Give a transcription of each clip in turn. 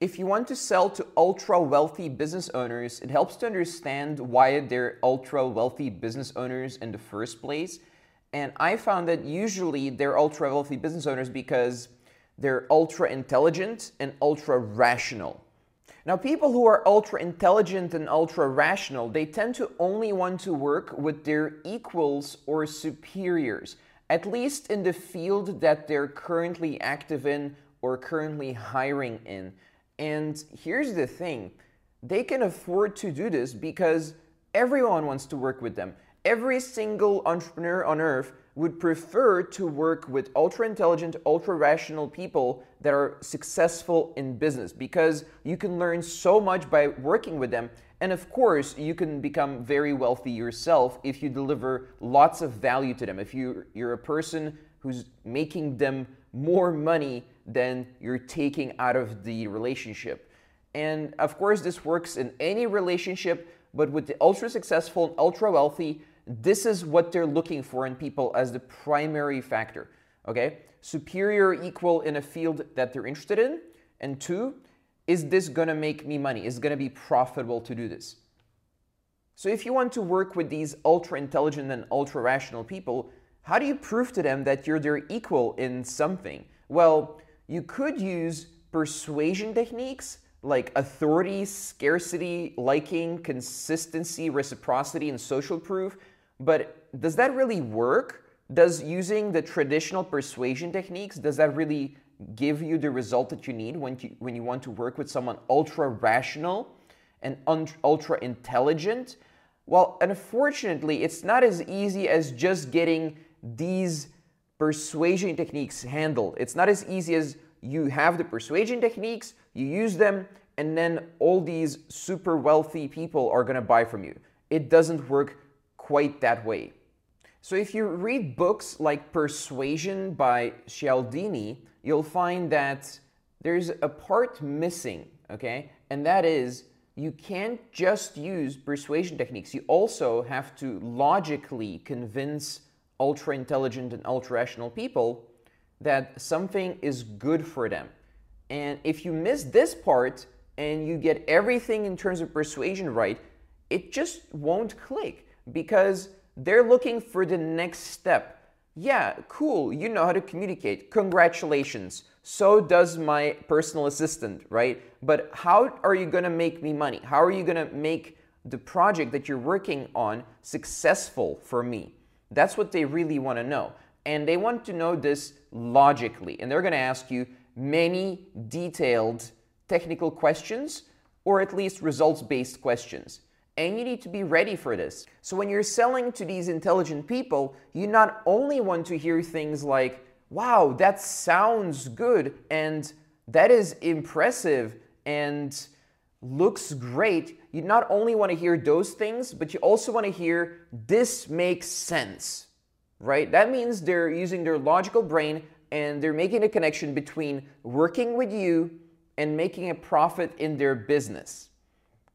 If you want to sell to ultra wealthy business owners, it helps to understand why they're ultra wealthy business owners in the first place. And I found that usually they're ultra wealthy business owners because they're ultra intelligent and ultra rational. Now, people who are ultra intelligent and ultra rational, they tend to only want to work with their equals or superiors, at least in the field that they're currently active in or currently hiring in. And here's the thing they can afford to do this because everyone wants to work with them. Every single entrepreneur on earth would prefer to work with ultra intelligent, ultra rational people that are successful in business because you can learn so much by working with them. And of course, you can become very wealthy yourself if you deliver lots of value to them. If you, you're a person who's making them more money than you're taking out of the relationship. And of course, this works in any relationship, but with the ultra successful and ultra wealthy, this is what they're looking for in people as the primary factor. Okay? Superior equal in a field that they're interested in. And two, is this gonna make me money? Is it gonna be profitable to do this? So if you want to work with these ultra intelligent and ultra rational people, how do you prove to them that you're their equal in something? Well, you could use persuasion techniques like authority, scarcity, liking, consistency, reciprocity, and social proof but does that really work? Does using the traditional persuasion techniques, does that really give you the result that you need when you, when you want to work with someone ultra rational and un- ultra intelligent? Well, unfortunately, it's not as easy as just getting these persuasion techniques handled. It's not as easy as you have the persuasion techniques, you use them, and then all these super wealthy people are gonna buy from you. It doesn't work quite that way. So if you read books like Persuasion by Cialdini, you'll find that there's a part missing, okay? And that is you can't just use persuasion techniques. You also have to logically convince ultra intelligent and ultra rational people that something is good for them. And if you miss this part and you get everything in terms of persuasion right, it just won't click because they're looking for the next step. Yeah, cool, you know how to communicate. Congratulations. So does my personal assistant, right? But how are you gonna make me money? How are you gonna make the project that you're working on successful for me? That's what they really wanna know. And they want to know this logically. And they're gonna ask you many detailed technical questions or at least results based questions and you need to be ready for this. So when you're selling to these intelligent people, you not only want to hear things like, wow, that sounds good, and that is impressive, and looks great. You not only want to hear those things, but you also want to hear, this makes sense, right? That means they're using their logical brain and they're making a connection between working with you and making a profit in their business.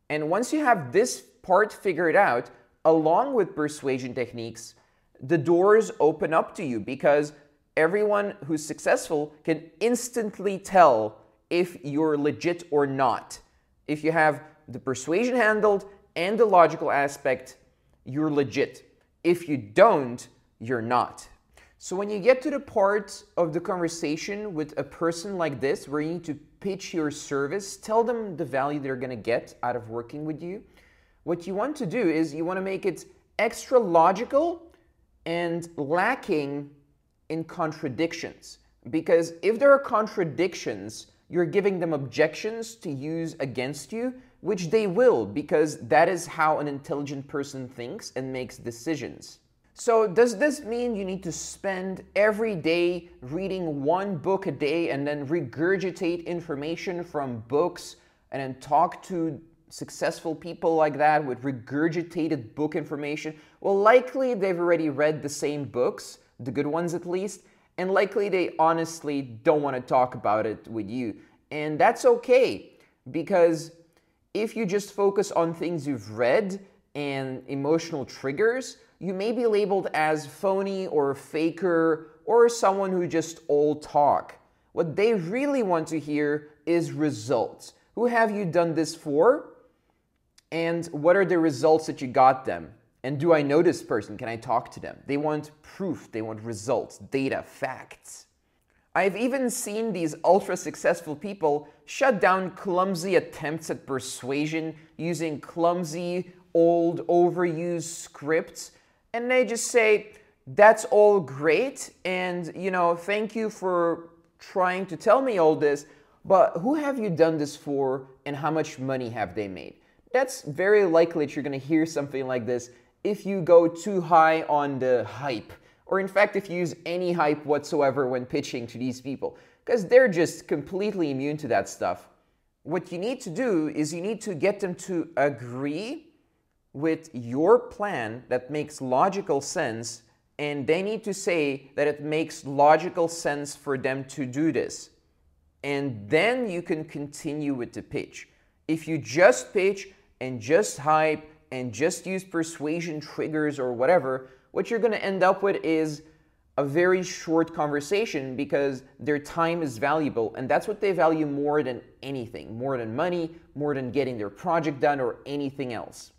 And once you have this part figured out, along with persuasion techniques, the doors open up to you because everyone who's successful can instantly tell if you're legit or not. If you have the persuasion handled and the logical aspect, you're legit. If you don't, you're not. So when you get to the part of the conversation with a person like this where you need to pitch your service, tell them the value they're going to get out of working with you what you want to do is you want to make it extra logical and lacking in contradictions. Because if there are contradictions, you're giving them objections to use against you, which they will, because that is how an intelligent person thinks and makes decisions. So, does this mean you need to spend every day reading one book a day and then regurgitate information from books and then talk to successful people like that with regurgitated book information, well, likely they've already read the same books, the good ones at least, and likely they honestly don't want to talk about it with you. And that's okay because if you just focus on things you've read and emotional triggers, you may be labeled as phony or faker or someone who just all talk. What they really want to hear is results. Who have you done this for? And what are the results that you got them? And do I know this person? Can I talk to them? They want proof, they want results, data, facts. I've even seen these ultra successful people shut down clumsy attempts at persuasion using clumsy, old, overused scripts. And they just say, that's all great. And, you know, thank you for trying to tell me all this. But who have you done this for and how much money have they made? That's very likely that you're going to hear something like this if you go too high on the hype, or in fact, if you use any hype whatsoever when pitching to these people, because they're just completely immune to that stuff. What you need to do is you need to get them to agree with your plan that makes logical sense, and they need to say that it makes logical sense for them to do this. And then you can continue with the pitch. If you just pitch and just hype and just use persuasion triggers or whatever, what you're going to end up with is a very short conversation because their time is valuable and that's what they value more than anything, more than money, more than getting their project done or anything else.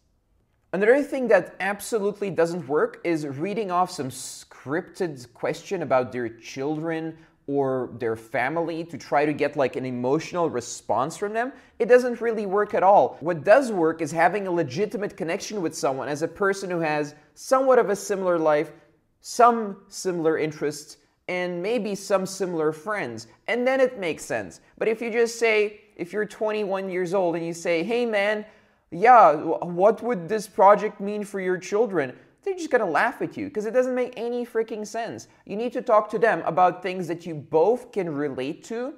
Another thing that absolutely doesn't work is reading off some scripted question about their children or their family to try to get like an emotional response from them, it doesn't really work at all. What does work is having a legitimate connection with someone as a person who has somewhat of a similar life, some similar interests, and maybe some similar friends. And then it makes sense. But if you just say, if you're 21 years old and you say, hey man, yeah, what would this project mean for your children? They're just gonna laugh at you because it doesn't make any freaking sense. You need to talk to them about things that you both can relate to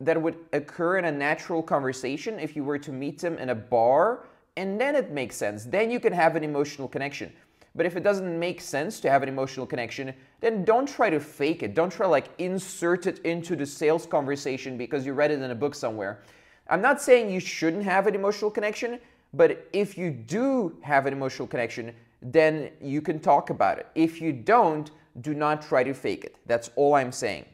that would occur in a natural conversation if you were to meet them in a bar, and then it makes sense. Then you can have an emotional connection. But if it doesn't make sense to have an emotional connection, then don't try to fake it. Don't try like insert it into the sales conversation because you read it in a book somewhere. I'm not saying you shouldn't have an emotional connection, but if you do have an emotional connection, then you can talk about it. If you don't, do not try to fake it. That's all I'm saying.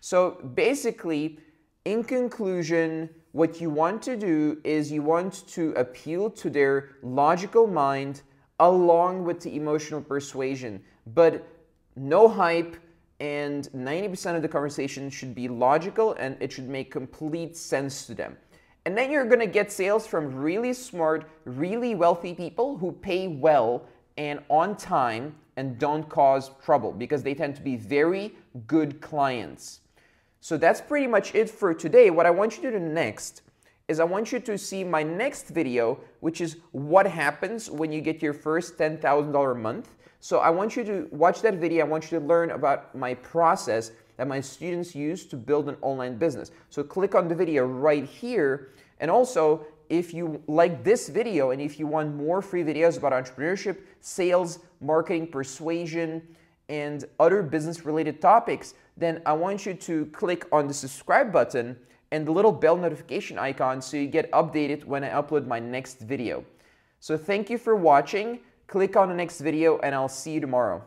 So basically, in conclusion, what you want to do is you want to appeal to their logical mind along with the emotional persuasion, but no hype. And 90% of the conversation should be logical and it should make complete sense to them. And then you're gonna get sales from really smart, really wealthy people who pay well and on time and don't cause trouble because they tend to be very good clients. So that's pretty much it for today. What I want you to do next is I want you to see my next video, which is what happens when you get your first $10,000 a month. So I want you to watch that video. I want you to learn about my process that my students use to build an online business. So click on the video right here. And also, if you like this video and if you want more free videos about entrepreneurship, sales, marketing, persuasion, and other business related topics, then I want you to click on the subscribe button and the little bell notification icon so you get updated when I upload my next video. So thank you for watching. Click on the next video and I'll see you tomorrow.